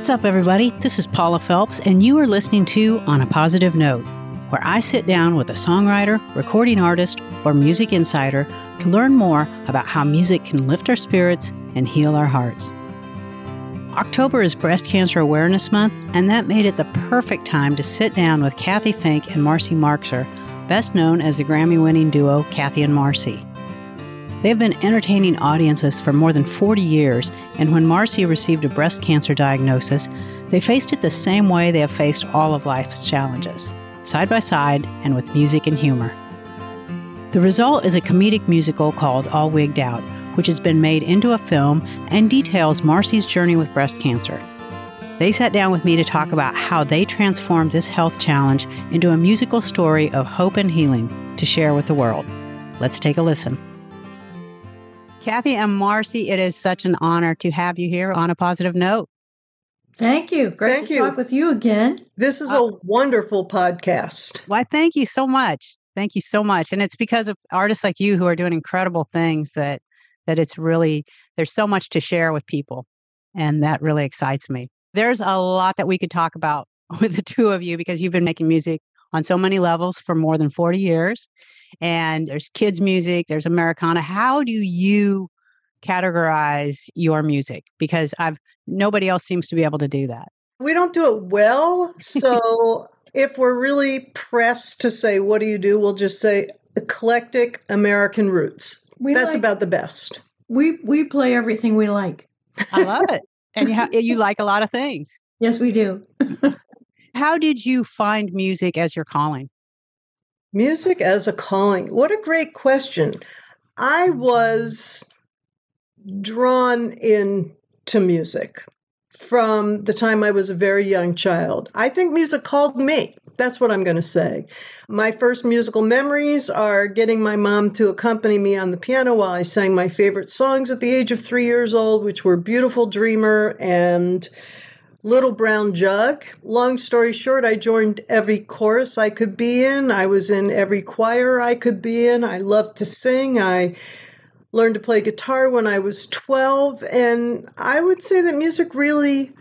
What's up, everybody? This is Paula Phelps, and you are listening to On a Positive Note, where I sit down with a songwriter, recording artist, or music insider to learn more about how music can lift our spirits and heal our hearts. October is Breast Cancer Awareness Month, and that made it the perfect time to sit down with Cathy Fink and Marcy Marxer, best known as the Grammy winning duo Cathy and Marcy. They have been entertaining audiences for more than 40 years, and when Marcy received a breast cancer diagnosis, they faced it the same way they have faced all of life's challenges side by side and with music and humor. The result is a comedic musical called All Wigged Out, which has been made into a film and details Marcy's journey with breast cancer. They sat down with me to talk about how they transformed this health challenge into a musical story of hope and healing to share with the world. Let's take a listen. Cathy and Marcy, it is such an honor to have you here on a positive note. Thank you. Great Thank to you. talk with you again. This is uh, a wonderful podcast. Why, thank you so much. Thank you so much. And it's because of artists like you who are doing incredible things that that it's really there's so much to share with people. And that really excites me. There's a lot that we could talk about with the two of you because you've been making music on so many levels for more than 40 years. And there's kids music, there's Americana. How do you categorize your music? Because I've nobody else seems to be able to do that. We don't do it well. So if we're really pressed to say, what do you do? We'll just say eclectic American roots. We That's like- about the best. We we play everything we like. I love it. And you, ha- you like a lot of things. Yes, we do. How did you find music as your calling? Music as a calling. What a great question. I mm-hmm. was drawn into music from the time I was a very young child. I think music called me. That's what I'm going to say. My first musical memories are getting my mom to accompany me on the piano while I sang my favorite songs at the age of three years old, which were Beautiful Dreamer and Little Brown Jug. Long story short, I joined every chorus I could be in. I was in every choir I could be in. I loved to sing. I learned to play guitar when I was 12. And I would say that music really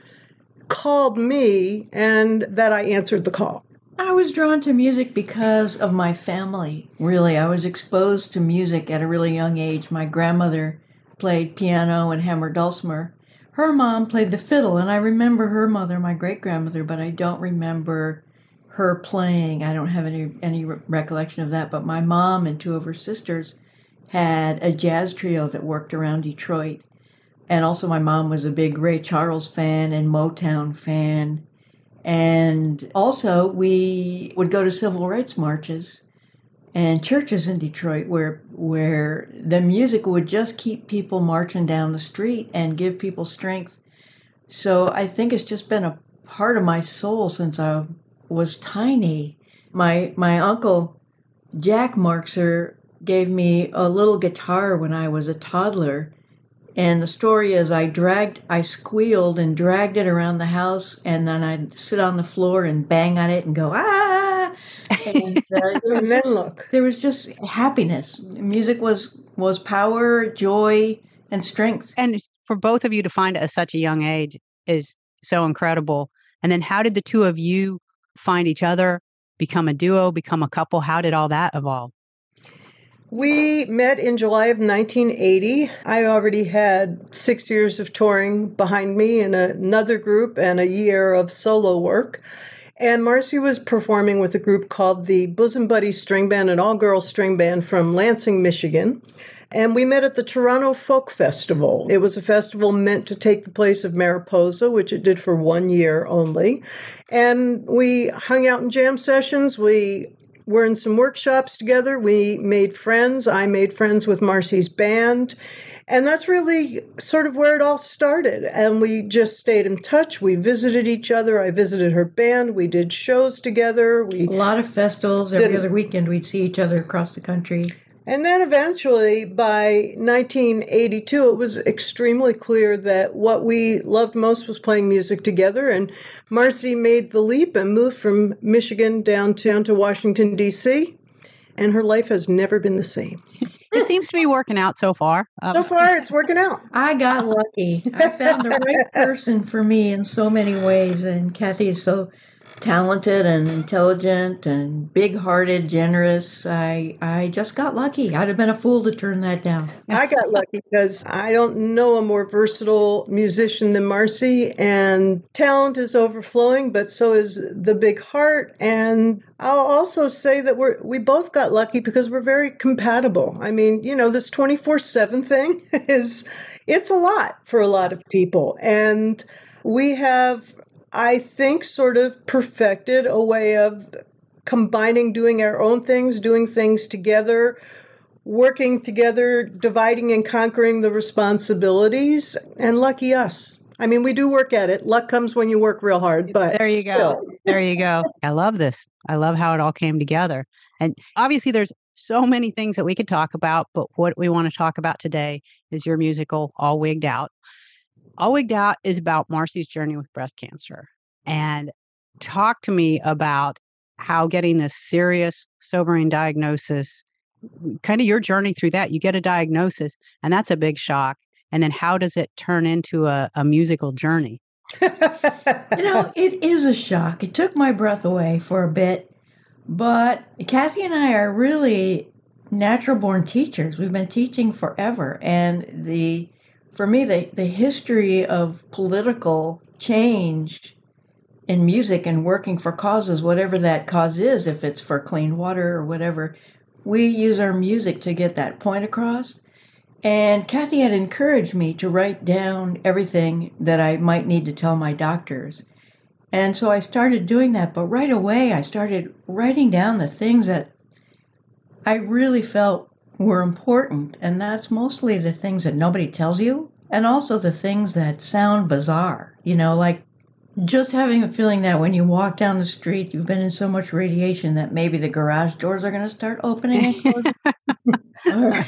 called me and that I answered the call. I was drawn to music because of my family. Really, I was exposed to music at a really young age. My grandmother played piano and hammered dulcimer. Her mom played the fiddle, and I remember her mother, my great grandmother, but I don't remember her playing. I don't have any any re- recollection of that. But my mom and two of her sisters had a jazz trio that worked around Detroit. And also, my mom was a big Ray Charles fan and Motown fan. And also, we would go to civil rights marches and churches in Detroit where where the music would just keep people marching down the street and give people strength. So I think it's just been a part of my soul since I was tiny. My my uncle Jack Marxer gave me a little guitar when I was a toddler. And the story is I dragged, I squealed and dragged it around the house, and then I'd sit on the floor and bang on it and go, ah! And, uh, there, was And then just, look, there was just happiness. Music was was power, joy, and strength. And for both of you to find it at such a young age is so incredible. And then how did the two of you find each other, become a duo, become a couple? How did all that evolve? We met in July of 1980. I already had six years of touring behind me in another group and a year of solo work. And Marcy was performing with a group called the Bosom Buddies String Band, an all girl string band from Lansing, Michigan. And we met at the Toronto Folk Festival. It was a festival meant to take the place of Mariposa, which it did for one year only. And we hung out in jam sessions. We were in some workshops together. We made friends. I made friends with Marcy's band. And that's really sort of where it all started. And we just stayed in touch. We visited each other. I visited her band. We did shows together. We A lot of festivals every other weekend. We'd see each other across the country. And then eventually, by 1982, it was extremely clear that what we loved most was playing music together. And Marcy made the leap and moved from Michigan downtown to Washington, D.C. And her life has never been the same. it seems to be working out so far. Um, so far, it's working out. I got lucky. I found the right person for me in so many ways, and Cathy is so talented and intelligent and big-hearted, generous. I I just got lucky. I'd have been a fool to turn that down. I got lucky because I don't know a more versatile musician than Marcy, and talent is overflowing, but so is the big heart. And I'll also say that we're we both got lucky because we're very compatible. I mean, you know, this twenty four seven thing is it's a lot for a lot of people, and we have I think, sort of perfected a way of combining doing our own things, doing things together, working together, dividing and conquering the responsibilities. And lucky us. I mean, we do work at it. Luck comes when you work real hard, but there you go. There you go. I love this. I love how it all came together. And obviously, there's so many things that we could talk about, but what we want to talk about today is your musical, All Wigged Out. All Wigged Out is about Marcy's journey with breast cancer. And talk to me about how getting this serious, sobering diagnosis, kind of your journey through that. You get a diagnosis, and that's a big shock. And then how does it turn into a, a musical journey? you know, it is a shock. It took my breath away for a bit. But Cathy and I are really natural born teachers. We've been teaching forever. And the for me, the, the history of political change in music and working for causes, whatever that cause is, if it's for clean water or whatever, we use our music to get that point across. And Cathy had encouraged me to write down everything that I might need to tell my doctors. And so I started doing that, but right away I started writing down the things that I really felt were important, and that's mostly the things that nobody tells you, and also the things that sound bizarre. You know, like just having a feeling that when you walk down the street, you've been in so much radiation that maybe the garage doors are going to start opening. I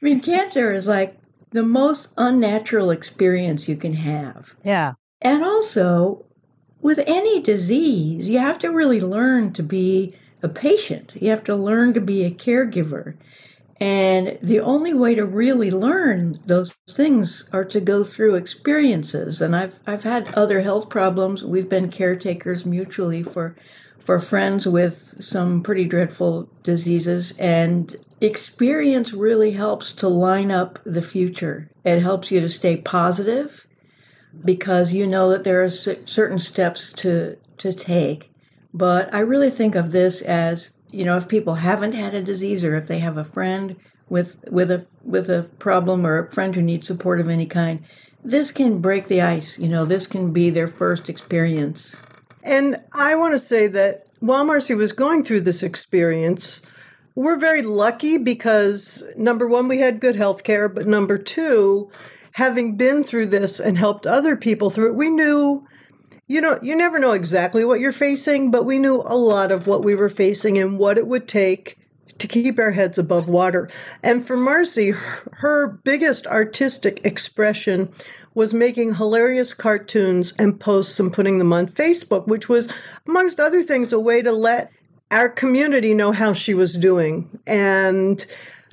mean, cancer is like the most unnatural experience you can have. Yeah. And also, with any disease, you have to really learn to be a patient. You have to learn to be a caregiver. And the only way to really learn those things are to go through experiences. And I've I've had other health problems. We've been caretakers mutually for for friends with some pretty dreadful diseases and experience really helps to line up the future. It helps you to stay positive because you know that there are certain steps to to take. But I really think of this as you know, if people haven't had a disease or if they have a friend with with a with a problem or a friend who needs support of any kind, this can break the ice. You know, this can be their first experience. And I want to say that while Marcy was going through this experience, we're very lucky because number one, we had good health care, but number two, having been through this and helped other people through it, we knew you know, you never know exactly what you're facing, but we knew a lot of what we were facing and what it would take to keep our heads above water. And for Marcy, her biggest artistic expression was making hilarious cartoons and posts and putting them on Facebook, which was, amongst other things, a way to let our community know how she was doing. And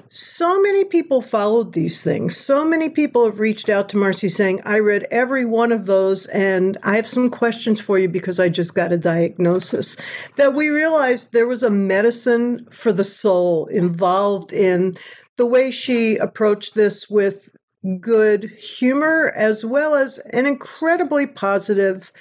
so many people followed these things. So many people have reached out to Marcy saying, I read every one of those and I have some questions for you because I just got a diagnosis. That we realized there was a medicine for the soul involved in the way she approached this with good humor as well as an incredibly positive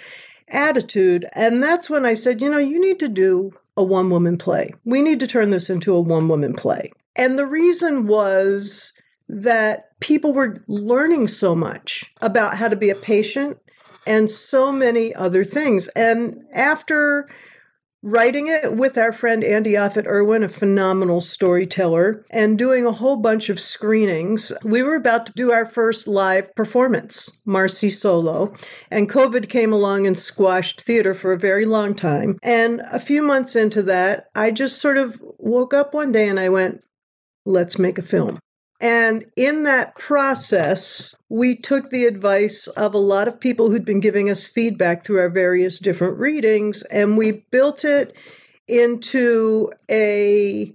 attitude. And that's when I said, you know, you need to do a one woman play. We need to turn this into a one woman play. And the reason was that people were learning so much about how to be a patient and so many other things. And after writing it with our friend Andy Offutt Irwin, a phenomenal storyteller, and doing a whole bunch of screenings, we were about to do our first live performance, Marcy Solo. And COVID came along and squashed theater for a very long time. And a few months into that, I just sort of woke up one day and I went, let's make a film. And in that process, we took the advice of a lot of people who'd been giving us feedback through our various different readings, and we built it into a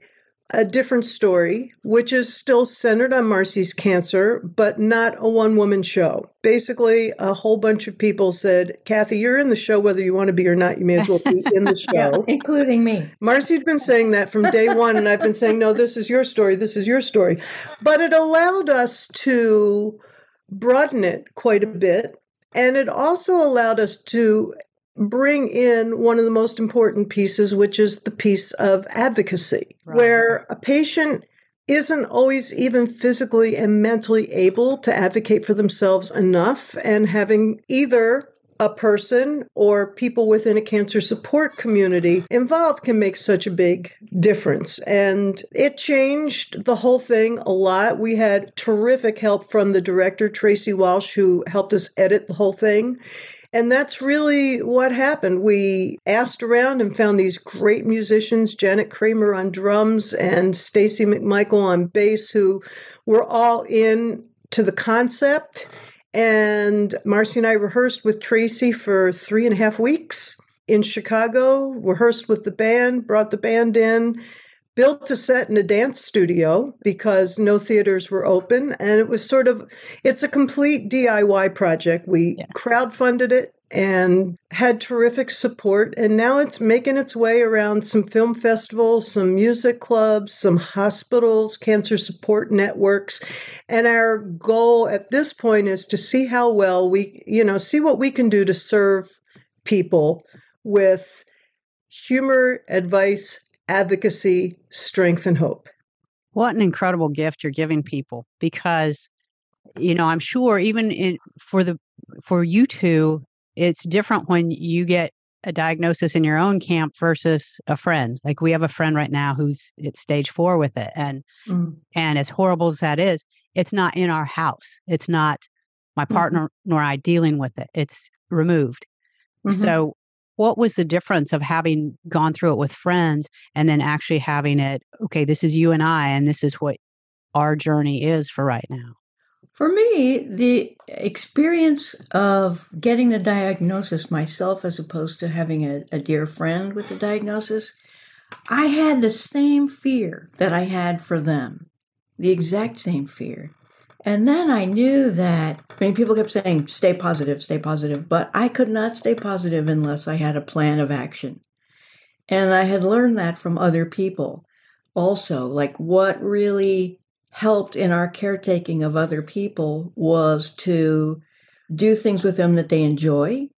a different story, which is still centered on Marcy's cancer, but not a one woman show. Basically, a whole bunch of people said, Cathy, you're in the show whether you want to be or not. You may as well be in the show. Yeah, including me. Marcy'd been saying that from day one, and I've been saying, no, this is your story, this is your story. But it allowed us to broaden it quite a bit. And it also allowed us to bring in one of the most important pieces, which is the piece of advocacy, right. where a patient isn't always even physically and mentally able to advocate for themselves enough, and having either a person or people within a cancer support community involved can make such a big difference. And it changed the whole thing a lot. We had terrific help from the director, Tracy Walsh, who helped us edit the whole thing. And that's really what happened. We asked around and found these great musicians, Janet Kramer on drums and Stacy McMichael on bass, who were all in to the concept. And Marcy and I rehearsed with Tracy for three and a half weeks in Chicago, rehearsed with the band, brought the band in, built a set in a dance studio because no theaters were open and it was sort of it's a complete DIY project. We yeah. crowdfunded it and had terrific support and now it's making its way around some film festivals, some music clubs, some hospitals, cancer support networks and our goal at this point is to see how well we, you know, see what we can do to serve people with humor, advice, advocacy, strength, and hope. What an incredible gift you're giving people because you know, I'm sure even in for the for you two, it's different when you get a diagnosis in your own camp versus a friend. Like we have a friend right now who's at stage 4 with it and mm. and as horrible as that is, it's not in our house. It's not my mm-hmm. partner mm-hmm. nor I dealing with it. It's removed. Mm-hmm. So what was the difference of having gone through it with friends and then actually having it okay this is you and i and this is what our journey is for right now for me the experience of getting the diagnosis myself as opposed to having a, a dear friend with the diagnosis i had the same fear that i had for them the exact same fear and then I knew that, I mean, people kept saying, stay positive, stay positive, but I could not stay positive unless I had a plan of action. And I had learned that from other people also. Like, what really helped in our caretaking of other people was to do things with them that they enjoy,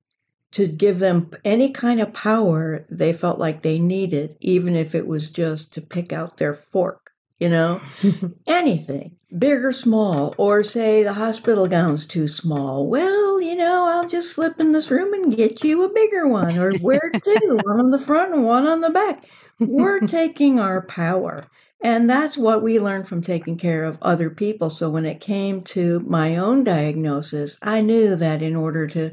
to give them any kind of power they felt like they needed, even if it was just to pick out their fork you know, anything, big or small, or say the hospital gown's too small. Well, you know, I'll just slip in this room and get you a bigger one, or wear two, one on the front and one on the back. We're taking our power. And that's what we learned from taking care of other people. So when it came to my own diagnosis, I knew that in order to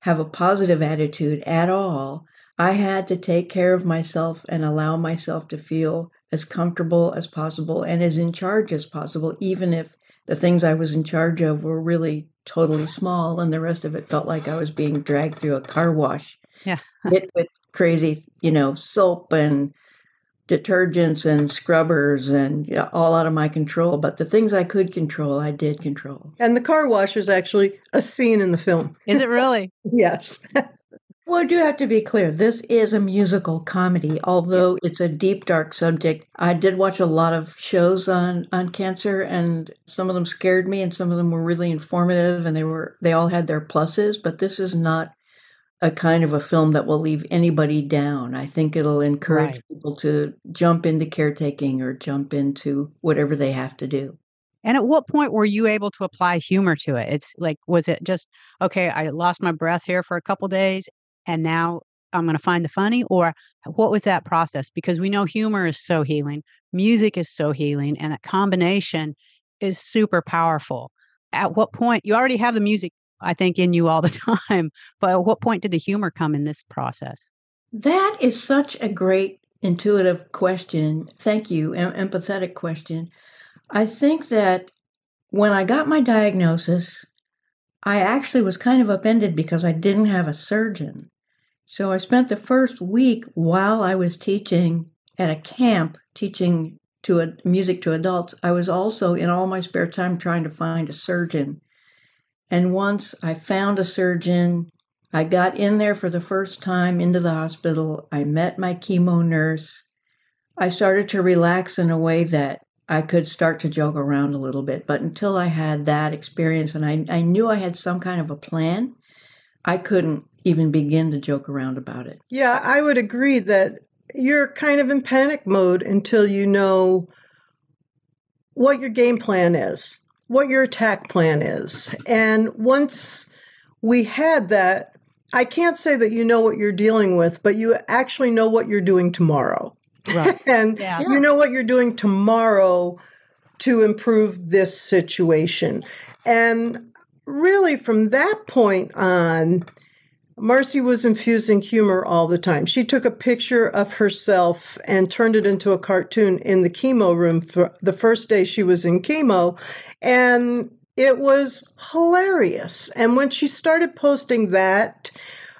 have a positive attitude at all, I had to take care of myself and allow myself to feel as comfortable as possible and as in charge as possible, even if the things I was in charge of were really totally small and the rest of it felt like I was being dragged through a car wash. Yeah. with, with crazy, you know, soap and detergents and scrubbers and yeah, all out of my control. But the things I could control, I did control. And the car wash is actually a scene in the film. Is it really? yes. Well, I do have to be clear. This is a musical comedy, although it's a deep, dark subject. I did watch a lot of shows on on cancer, and some of them scared me, and some of them were really informative, and they were they all had their pluses. But this is not a kind of a film that will leave anybody down. I think it'll encourage right. people to jump into caretaking or jump into whatever they have to do. And at what point were you able to apply humor to it? It's like, was it just, okay, I lost my breath here for a couple days and now I'm going to find the funny? Or what was that process? Because we know humor is so healing, music is so healing, and that combination is super powerful. At what point, you already have the music, I think, in you all the time, but at what point did the humor come in this process? That is such a great intuitive question. Thank you, em- empathetic question. I think that when I got my diagnosis, I actually was kind of upended because I didn't have a surgeon. So I spent the first week while I was teaching at a camp, teaching to a, music to adults, I was also in all my spare time trying to find a surgeon. And once I found a surgeon, I got in there for the first time into the hospital. I met my chemo nurse. I started to relax in a way that I could start to joke around a little bit. But until I had that experience and I, I knew I had some kind of a plan, I couldn't even begin to joke around about it. Yeah, I would agree that you're kind of in panic mode until you know what your game plan is, what your attack plan is. And once we had that, I can't say that you know what you're dealing with, but you actually know what you're doing tomorrow. Right. and yeah. you know what you're doing tomorrow to improve this situation. And really, from that point on, Marcy was infusing humor all the time. She took a picture of herself and turned it into a cartoon in the chemo room for the first day she was in chemo. And it was hilarious. And when she started posting that,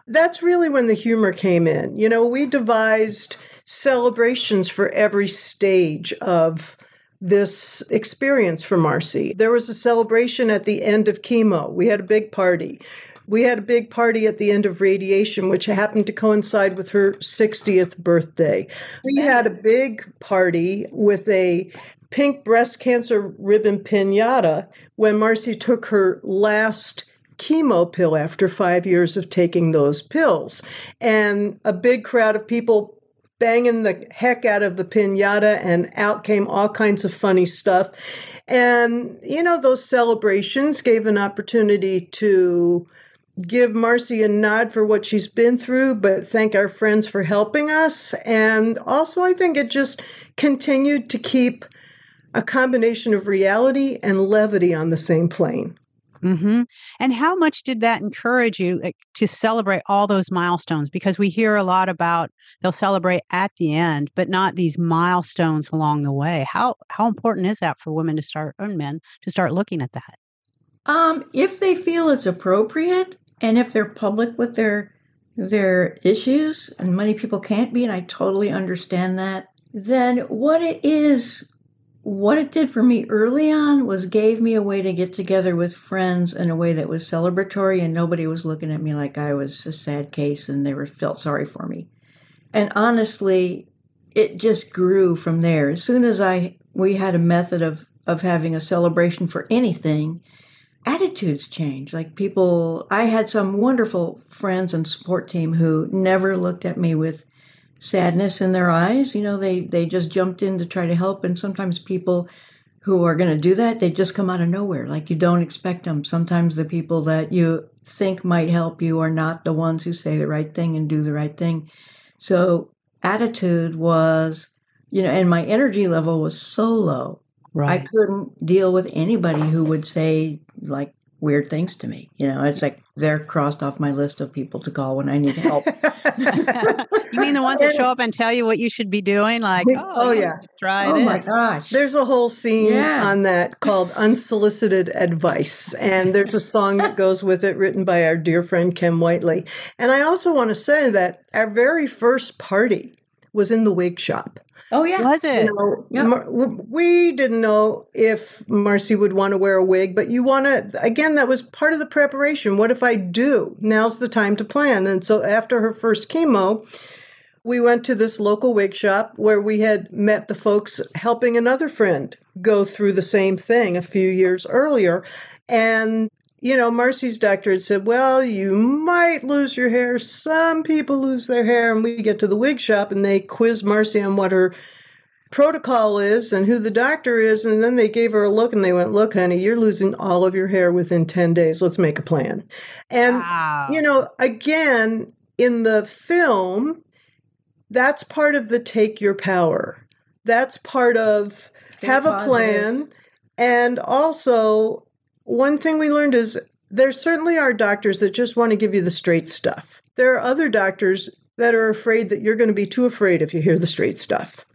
that's really when the humor came in. You know, we devised celebrations for every stage of this experience for Marcy. There was a celebration at the end of chemo. We had a big party. We had a big party at the end of radiation, which happened to coincide with her 60th birthday. We had a big party with a pink breast cancer ribbon pinata when Marcy took her last chemo pill after five years of taking those pills. And a big crowd of people banging the heck out of the pinata, and out came all kinds of funny stuff. And, you know, those celebrations gave an opportunity to give Marcy a nod for what she's been through, but thank our friends for helping us. And also, I think it just continued to keep a combination of reality and levity on the same plane. Mm-hmm. And how much did that encourage you like, to celebrate all those milestones? Because we hear a lot about they'll celebrate at the end, but not these milestones along the way. How how important is that for women to start and men to start looking at that? Um, if they feel it's appropriate, and if they're public with their their issues, and many people can't be, and I totally understand that, then what it is what it did for me early on was gave me a way to get together with friends in a way that was celebratory and nobody was looking at me like I was a sad case and they were felt sorry for me. And honestly, it just grew from there. As soon as I we had a method of of having a celebration for anything, attitudes change. Like people I had some wonderful friends and support team who never looked at me with sadness in their eyes. You know, they they just jumped in to try to help, and sometimes people who are going to do that, they just come out of nowhere. Like you don't expect them. Sometimes the people that you think might help you are not the ones who say the right thing and do the right thing. So attitude was, you know, and my energy level was so low. Right. I couldn't deal with anybody who would say like weird things to me. You know, it's like they're crossed off my list of people to call when I need help. you mean the ones that show up and tell you what you should be doing? Like, oh, oh yeah, try oh this. my gosh. There's a whole scene yeah. on that called Unsolicited Advice. And there's a song that goes with it written by our dear friend Kim Whiteley. And I also want to say that our very first party was in the wig shop. Oh yeah, was it? You know, yep. Mar- we didn't know if Marcy would want to wear a wig, but you want to. Again, that was part of the preparation. What if I do? Now's the time to plan. And so after her first chemo, we went to this local wig shop where we had met the folks helping another friend go through the same thing a few years earlier, and you know, Marcy's doctor had said, Well, you might lose your hair. Some people lose their hair. And we get to the wig shop and they quiz Marcy on what her protocol is and who the doctor is. And then they gave her a look and they went, Look, honey, you're losing all of your hair within 10 days. Let's make a plan. And, wow. you know, again, in the film, that's part of the take your power. That's part of Stay have positive. a plan. And also, one thing we learned is there certainly are doctors that just want to give you the straight stuff. There are other doctors that are afraid that you're going to be too afraid if you hear the straight stuff.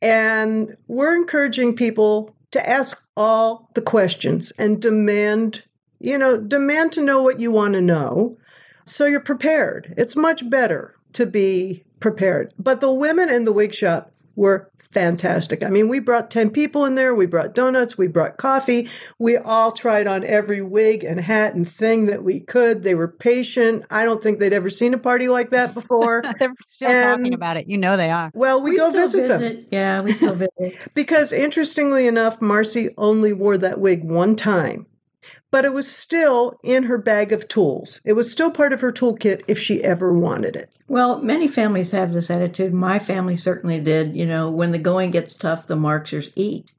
And we're encouraging people to ask all the questions and demand, you know, demand to know what you want to know so you're prepared. It's much better to be prepared. But the women in the wig shop were fantastic. I mean, we brought 10 people in there, we brought donuts, we brought coffee. We all tried on every wig and hat and thing that we could. They were patient. I don't think they'd ever seen a party like that before. They're still and, talking about it. You know they are. Well, we, we go visit, visit, them. Yeah, we still visit. because interestingly enough, Marcy only wore that wig one time but it was still in her bag of tools. It was still part of her toolkit if she ever wanted it. Well, many families have this attitude. My family certainly did. You know, when the going gets tough, the Marxers eat.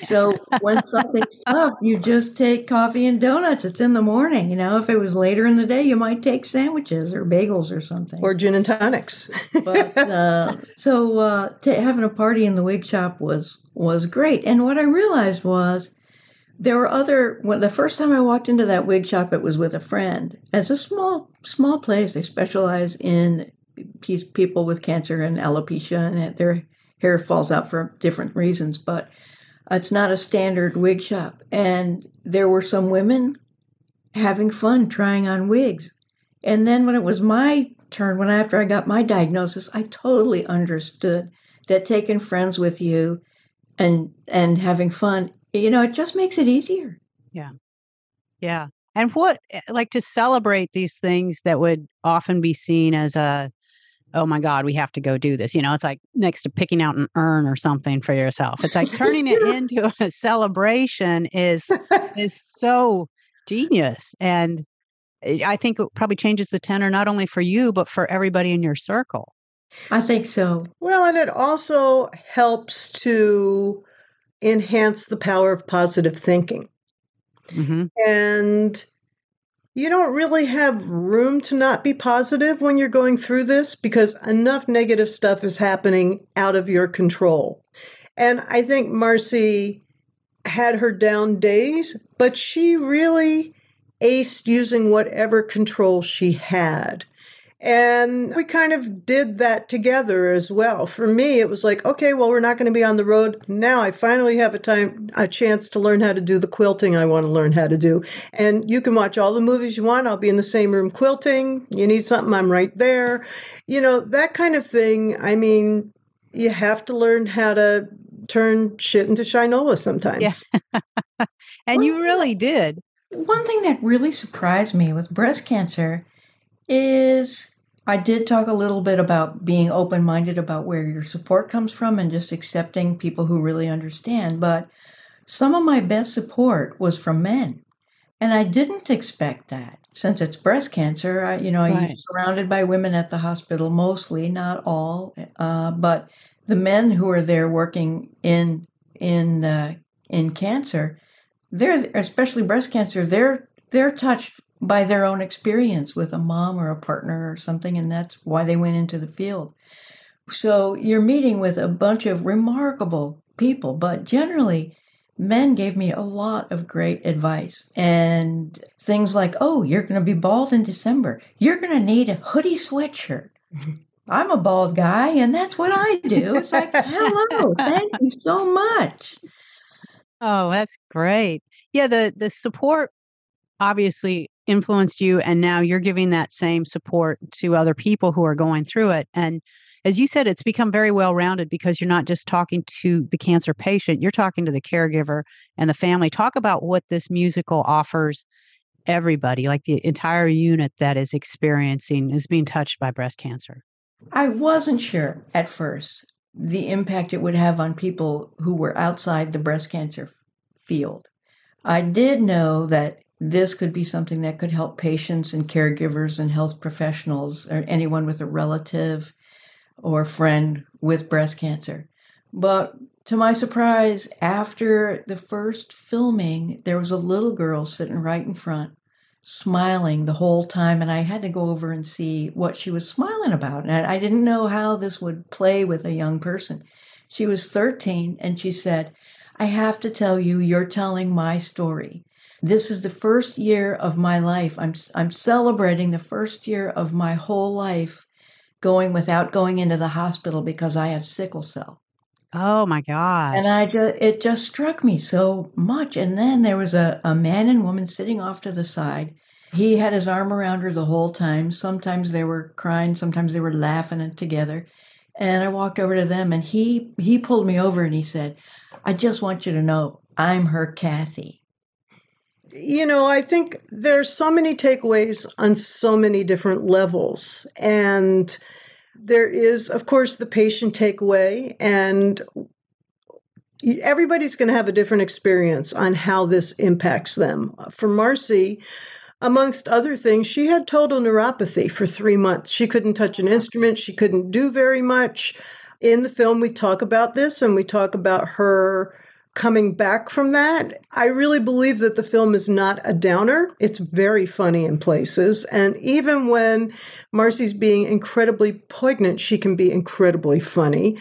So when something's tough, you just take coffee and donuts. It's in the morning. You know, if it was later in the day, you might take sandwiches or bagels or something, or gin and tonics. but uh, so uh, t- having a party in the wig shop was was great. And what I realized was there were other when the first time i walked into that wig shop it was with a friend. It's a small small place. They specialize in people with cancer and alopecia and their hair falls out for different reasons but it's not a standard wig shop. And there were some women having fun trying on wigs. And then when it was my turn when after i got my diagnosis i totally understood that taking friends with you and and having fun you know, it just makes it easier. Yeah. Yeah. And what, eh, like to celebrate these things that would often be seen as a, oh my God, we have to go do this. You know, it's like next to picking out an urn or something for yourself. It's like turning it into a celebration is is so genius. And eh, I think it probably changes the tenor not only for you, but for everybody in your circle. I think so. Well, and it also helps to enhance the power of positive thinking. Mm-hmm. And you don't really have room to not be positive when you're going through this because enough negative stuff is happening out of your control. And I think Marcy had her down days, but she really aced using whatever control she had. And we kind of did that together as well. For me, it was like, okay, well, we're not going to be on the road. Now I finally have a time, a chance to learn how to do the quilting I want to learn how to do. And you can watch all the movies you want. I'll be in the same room quilting. You need something, I'm right there. You know, that kind of thing. I mean, you have to learn how to turn shit into shinola sometimes. Yeah. and you really did. One thing that really surprised me with breast cancer is I did talk a little bit about being open minded about where your support comes from and just accepting people who really understand. But some of my best support was from men. And I didn't expect that since it's breast cancer. I, you know, right. I'm surrounded by women at the hospital, mostly, not all, uh, but the men who are there working in in uh, in cancer, they're especially breast cancer. They're they're touched by their own experience with a mom or a partner or something, and that's why they went into the field. So you're meeting with a bunch of remarkable people, but generally, men gave me a lot of great advice and things like, oh, you're going to be bald in December. You're going to need a hoodie sweatshirt. I'm a bald guy, and that's what I do. It's like, hello, thank you so much. Oh, that's great. Yeah, the the support obviously influenced you and now you're giving that same support to other people who are going through it and as you said it's become very well rounded because you're not just talking to the cancer patient you're talking to the caregiver and the family. Talk about what this musical offers everybody like the entire unit that is experiencing is being touched by breast cancer. I wasn't sure at first the impact it would have on people who were outside the breast cancer field. I did know that this could be something that could help patients and caregivers and health professionals or anyone with a relative or friend with breast cancer. But to my surprise, after the first filming, there was a little girl sitting right in front, smiling the whole time. And I had to go over and see what she was smiling about. And I didn't know how this would play with a young person. She was 13 and she said, I have to tell you, you're telling my story. This is the first year of my life. I'm I'm celebrating the first year of my whole life going without going into the hospital because I have sickle cell. Oh my gosh. And I just it just struck me so much. And then there was a, a man and woman sitting off to the side. He had his arm around her the whole time. Sometimes they were crying, sometimes they were laughing together. And I walked over to them and he he pulled me over and he said, I just want you to know I'm her Cathy. You know, I think there's so many takeaways on so many different levels. And there is, of course, the patient takeaway, and everybody's going to have a different experience on how this impacts them. For Marcy, amongst other things, she had total neuropathy for three months. She couldn't touch an instrument, she couldn't do very much. In the film, we talk about this and we talk about her coming back from that. I really believe that the film is not a downer. It's very funny in places. And even when Marcy's being incredibly poignant, she can be incredibly funny.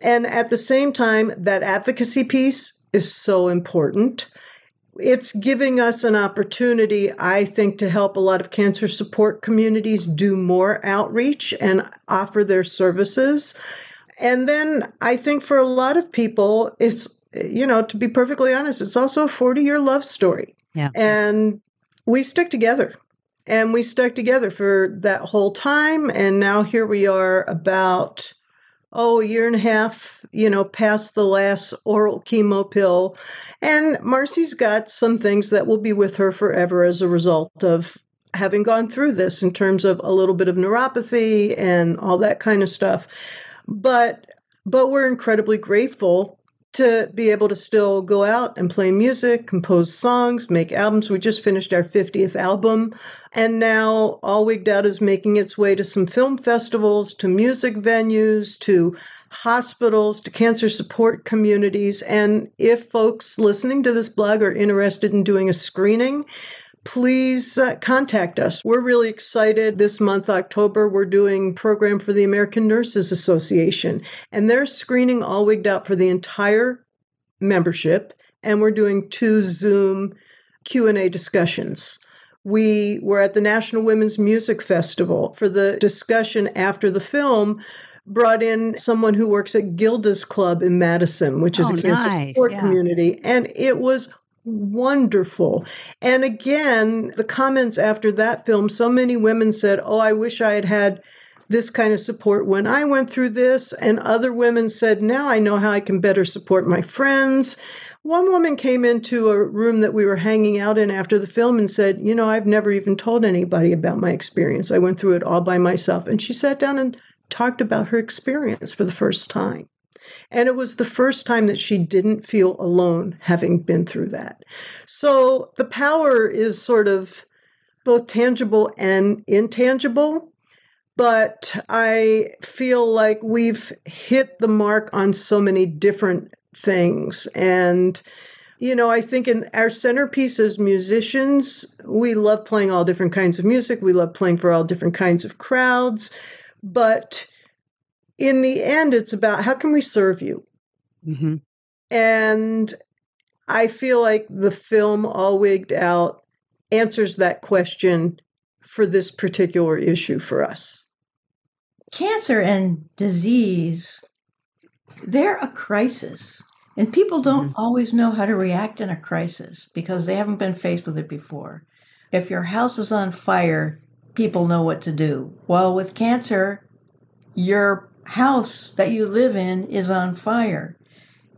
And at the same time, that advocacy piece is so important. It's giving us an opportunity, I think, to help a lot of cancer support communities do more outreach and offer their services. And then I think for a lot of people, it's, you know, to be perfectly honest, it's also a 40 year love story. Yeah. And we stick together. And we stuck together for that whole time. And now here we are about oh, a year and a half, you know, past the last oral chemo pill. And Marcy's got some things that will be with her forever as a result of having gone through this in terms of a little bit of neuropathy and all that kind of stuff. But but we're incredibly grateful to be able to still go out and play music, compose songs, make albums. We just finished our 50th album. And now All Wigged Out is making its way to some film festivals, to music venues, to hospitals, to cancer support communities. And if folks listening to this blog are interested in doing a screening, please uh, contact us. We're really excited. This month, October, we're doing program for the American Nurses Association, and they're screening all wigged out for the entire membership, and we're doing two Zoom Q&A discussions. We were at the National Women's Music Festival for the discussion after the film brought in someone who works at Gilda's Club in Madison, which is oh, a cancer nice. support yeah. community, and it was wonderful. And again, the comments after that film, so many women said, Oh, I wish I had had this kind of support when I went through this. And other women said, Now I know how I can better support my friends. One woman came into a room that we were hanging out in after the film and said, You know, I've never even told anybody about my experience. I went through it all by myself. And she sat down and talked about her experience for the first time. And it was the first time that she didn't feel alone having been through that. So the power is sort of both tangible and intangible. But I feel like we've hit the mark on so many different things. And, you know, I think in our centerpiece as musicians, we love playing all different kinds of music. We love playing for all different kinds of crowds. But in the end, it's about how can we serve you? Mm-hmm. And I feel like the film All Wigged Out answers that question for this particular issue for us. Cancer and disease, they're a crisis. And people don't Mhm. always know how to react in a crisis because they haven't been faced with it before. If your house is on fire, people know what to do. Well, with cancer, your house that you live in is on fire.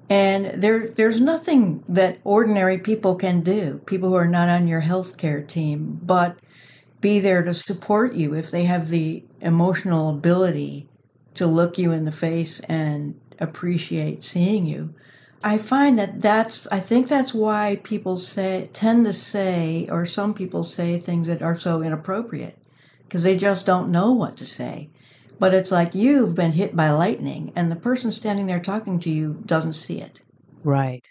And there there's nothing that ordinary people can do, people who are not on your healthcare team, but be there to support you if they have the emotional ability to look you in the face and appreciate seeing you. I find that that's I think that's why people say tend to say or some people say things that are so inappropriate because they just don't know what to say. But it's like you've been hit by lightning and the person standing there talking to you doesn't see it. Right.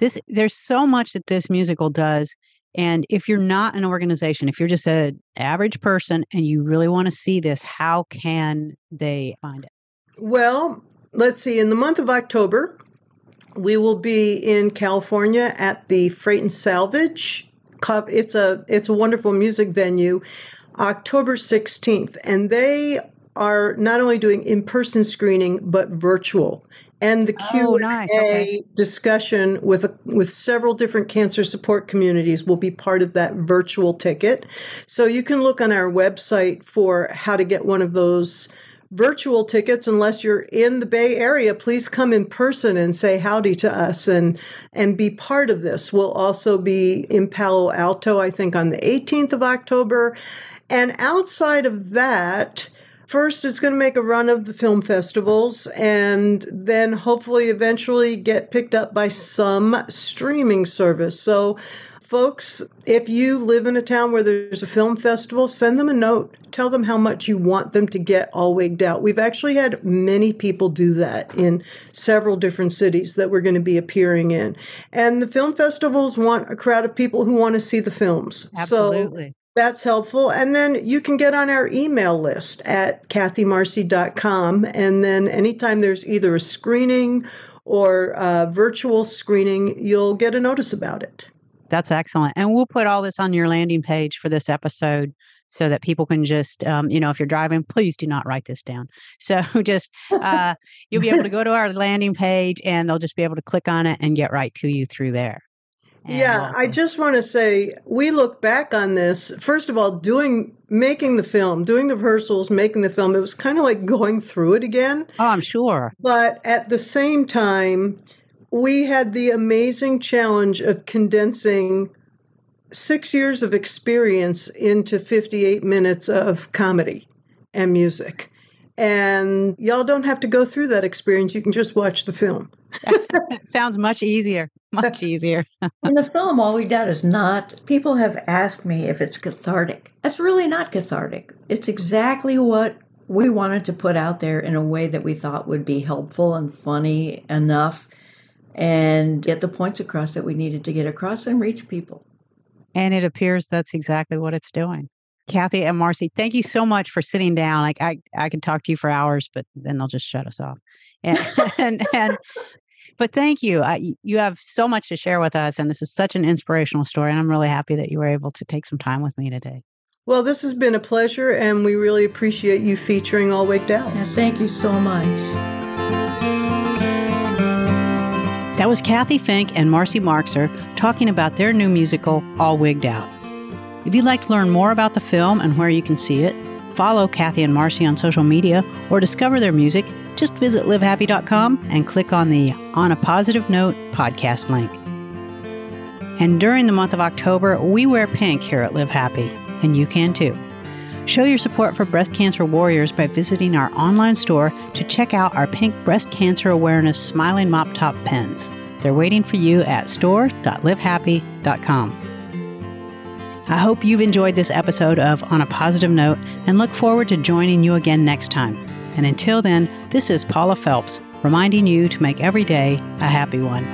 This there's so much that this musical does. And if you're not an organization, if you're just an average person and you really want to see this, how can they find it? Well, let's see. In the month of October, we will be in California at the Freight and Salvage. Co- It's a it's a wonderful music venue. October 16th, and they are not only doing in-person screening but virtual. And the oh, Q Oh, nice. Okay. discussion with a, with several different cancer support communities will be part of that virtual ticket. So you can look on our website for how to get one of those virtual tickets unless you're in the Bay Area. Please come in person and say howdy to us and and be part of this. We'll also be in Palo Alto, I think, on the 18th of October. And outside of that, First, it's going to make a run of the film festivals and then hopefully eventually get picked up by some streaming service. So, folks, if you live in a town where there's a film festival, send them a note. Tell them how much you want them to get all wigged out. We've actually had many people do that in several different cities that we're going to be appearing in. And the film festivals want a crowd of people who want to see the films. Absolutely. So that's helpful. And then you can get on our email list at cathymarcy.com. And then anytime there's either a screening or a virtual screening, you'll get a notice about it. That's excellent. And we'll put all this on your landing page for this episode so that people can just, um, you know, if you're driving, please do not write this down. So just, uh, you'll be able to go to our landing page and they'll just be able to click on it and get right to you through there. Yeah, I just want to say we look back on this. First of all, doing making the film, doing the rehearsals, making the film, it was kind of like going through it again. Oh, I'm sure. But at the same time, we had the amazing challenge of condensing six years of experience into 58 minutes of comedy and music. And y'all don't have to go through that experience. You can just watch the film. Sounds much easier. Much easier. In the film, All Wigged Out is not, people have asked me if it's cathartic. It's really not cathartic. It's exactly what we wanted to put out there in a way that we thought would be helpful and funny enough and get the points across that we needed to get across and reach people. And it appears that's exactly what it's doing. Cathy and Marcy, thank you so much for sitting down. Like I, I can talk to you for hours, but then they'll just shut us off. And and, and but thank you. I, you have so much to share with us, and this is such an inspirational story. And I'm really happy that you were able to take some time with me today. Well, this has been a pleasure, and we really appreciate you featuring All Wigged Out. Yeah, thank you so much. That was Cathy Fink and Marcy Marxer talking about their new musical, All Wigged Out. If you'd like to learn more about the film and where you can see it, follow Cathy and Marcy on social media, or discover their music, just visit livehappy.com and click on the On a Positive Note podcast link. And during the month of October, we wear pink here at Live Happy, and you can too. Show your support for breast cancer warriors by visiting our online store to check out our pink breast cancer awareness smiling mop top pens. They're waiting for you at store.livehappy.com. I hope you've enjoyed this episode of On a Positive Note and look forward to joining you again next time. And until then, this is Paula Felps reminding you to make every day a happy one.